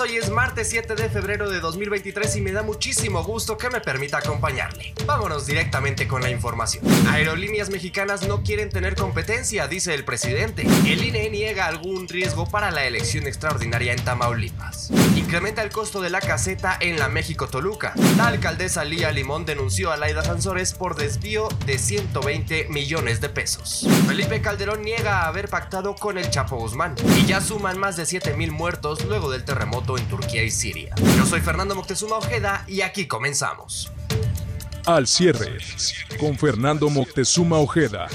hoy es martes 7 de febrero de 2023 y me da muchísimo gusto que me permita acompañarle. Vámonos directamente con la información. Aerolíneas mexicanas no quieren tener competencia, dice el presidente. El INE niega algún riesgo para la elección extraordinaria en Tamaulipas. Incrementa el costo de la caseta en la México-Toluca. La alcaldesa Lía Limón denunció a Laida Sansores por desvío de 120 millones de pesos. Felipe Calderón niega haber pactado con el Chapo Guzmán y ya suman más de 7 mil muertos luego del terremoto en Turquía y Siria. Yo soy Fernando Moctezuma Ojeda y aquí comenzamos. Al cierre, con Fernando Moctezuma Ojeda.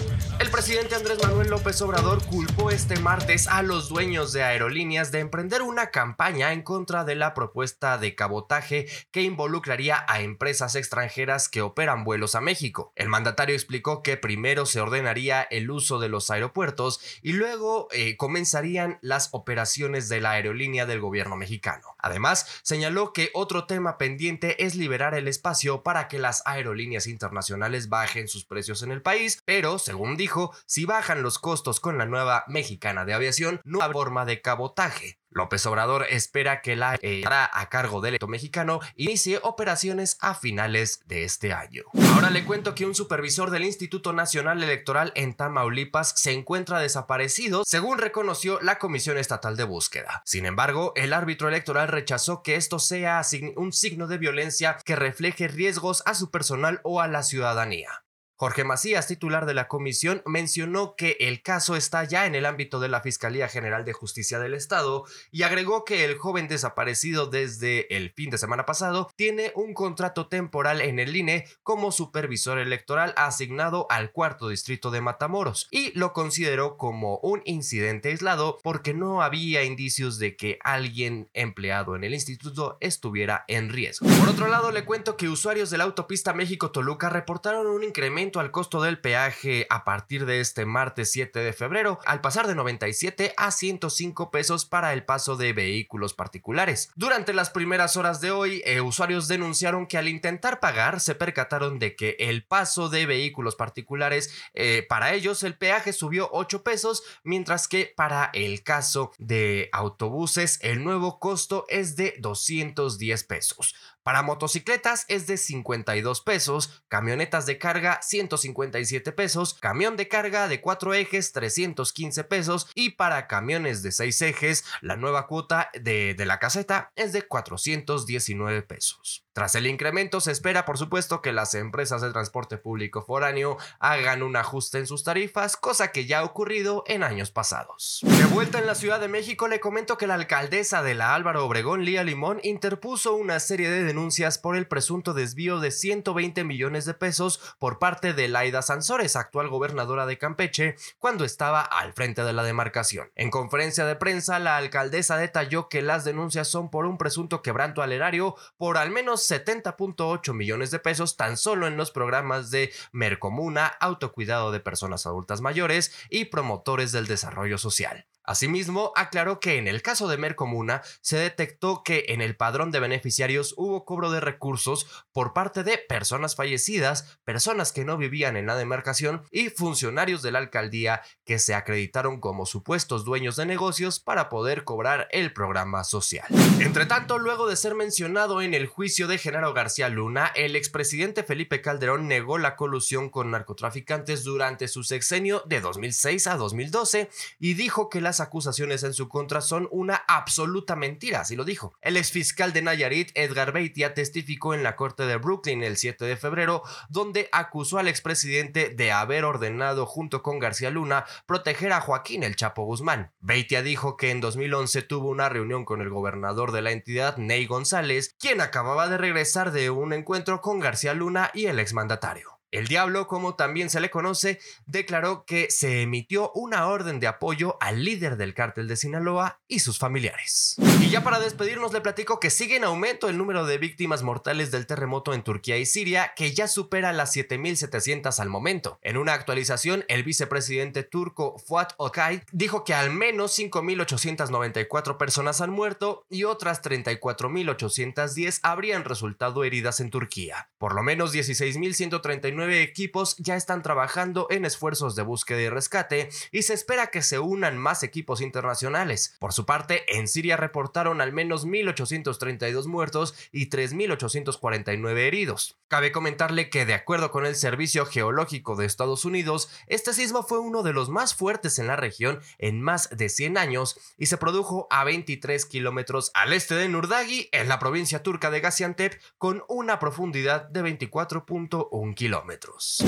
Presidente Andrés Manuel López Obrador culpó este martes a los dueños de aerolíneas de emprender una campaña en contra de la propuesta de cabotaje que involucraría a empresas extranjeras que operan vuelos a México. El mandatario explicó que primero se ordenaría el uso de los aeropuertos y luego eh, comenzarían las operaciones de la aerolínea del gobierno mexicano. Además, señaló que otro tema pendiente es liberar el espacio para que las aerolíneas internacionales bajen sus precios en el país, pero, según dijo, si bajan los costos con la nueva mexicana de aviación, no habrá forma de cabotaje. López Obrador espera que la eh, a cargo del Estado mexicano inicie operaciones a finales de este año. Ahora le cuento que un supervisor del Instituto Nacional Electoral en Tamaulipas se encuentra desaparecido, según reconoció la Comisión Estatal de Búsqueda. Sin embargo, el árbitro electoral rechazó que esto sea un signo de violencia que refleje riesgos a su personal o a la ciudadanía. Jorge Macías, titular de la comisión, mencionó que el caso está ya en el ámbito de la Fiscalía General de Justicia del Estado y agregó que el joven desaparecido desde el fin de semana pasado tiene un contrato temporal en el INE como supervisor electoral asignado al cuarto distrito de Matamoros y lo consideró como un incidente aislado porque no había indicios de que alguien empleado en el instituto estuviera en riesgo. Por otro lado, le cuento que usuarios de la autopista México-Toluca reportaron un incremento al costo del peaje a partir de este martes 7 de febrero, al pasar de 97 a 105 pesos para el paso de vehículos particulares. Durante las primeras horas de hoy, eh, usuarios denunciaron que al intentar pagar se percataron de que el paso de vehículos particulares, eh, para ellos el peaje subió 8 pesos, mientras que para el caso de autobuses el nuevo costo es de 210 pesos. Para motocicletas es de 52 pesos, camionetas de carga 157 pesos, camión de carga de 4 ejes 315 pesos y para camiones de 6 ejes la nueva cuota de, de la caseta es de 419 pesos. Tras el incremento, se espera, por supuesto, que las empresas de transporte público foráneo hagan un ajuste en sus tarifas, cosa que ya ha ocurrido en años pasados. De vuelta en la Ciudad de México, le comento que la alcaldesa de la Álvaro Obregón, Lía Limón, interpuso una serie de denuncias por el presunto desvío de 120 millones de pesos por parte de Laida Sansores, actual gobernadora de Campeche, cuando estaba al frente de la demarcación. En conferencia de prensa, la alcaldesa detalló que las denuncias son por un presunto quebranto al erario por al menos 70.8 millones de pesos tan solo en los programas de Mercomuna, autocuidado de personas adultas mayores y promotores del desarrollo social. Asimismo, aclaró que en el caso de Mercomuna se detectó que en el padrón de beneficiarios hubo cobro de recursos por parte de personas fallecidas, personas que no vivían en la demarcación y funcionarios de la alcaldía que se acreditaron como supuestos dueños de negocios para poder cobrar el programa social. Entre tanto, luego de ser mencionado en el juicio de Genaro García Luna, el expresidente Felipe Calderón negó la colusión con narcotraficantes durante su sexenio de 2006 a 2012 y dijo que la acusaciones en su contra son una absoluta mentira, así lo dijo. El exfiscal de Nayarit, Edgar Beitia, testificó en la corte de Brooklyn el 7 de febrero, donde acusó al expresidente de haber ordenado junto con García Luna proteger a Joaquín el Chapo Guzmán. Beitia dijo que en 2011 tuvo una reunión con el gobernador de la entidad, Ney González, quien acababa de regresar de un encuentro con García Luna y el exmandatario. El Diablo, como también se le conoce, declaró que se emitió una orden de apoyo al líder del cártel de Sinaloa y sus familiares. Y ya para despedirnos le platico que sigue en aumento el número de víctimas mortales del terremoto en Turquía y Siria, que ya supera las 7.700 al momento. En una actualización, el vicepresidente turco Fuat Okay dijo que al menos 5.894 personas han muerto y otras 34.810 habrían resultado heridas en Turquía. Por lo menos 16.139 nueve equipos ya están trabajando en esfuerzos de búsqueda y rescate y se espera que se unan más equipos internacionales. Por su parte, en Siria reportaron al menos 1.832 muertos y 3.849 heridos. Cabe comentarle que de acuerdo con el Servicio Geológico de Estados Unidos, este sismo fue uno de los más fuertes en la región en más de 100 años y se produjo a 23 kilómetros al este de Nurdagi, en la provincia turca de Gaziantep, con una profundidad de 24.1 kilómetros.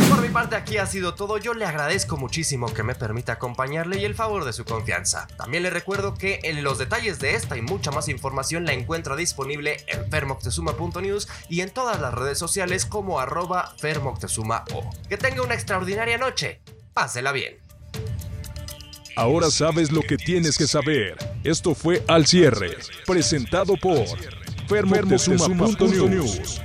Por mi parte aquí ha sido todo, yo le agradezco muchísimo que me permita acompañarle y el favor de su confianza. También le recuerdo que en los detalles de esta y mucha más información la encuentra disponible en fermoctezuma.news y en todas las redes sociales como arroba fermoctezuma o. Que tenga una extraordinaria noche, pásela bien. Ahora sabes lo que tienes que saber. Esto fue Al Cierre, presentado por Fermoctezuma.news.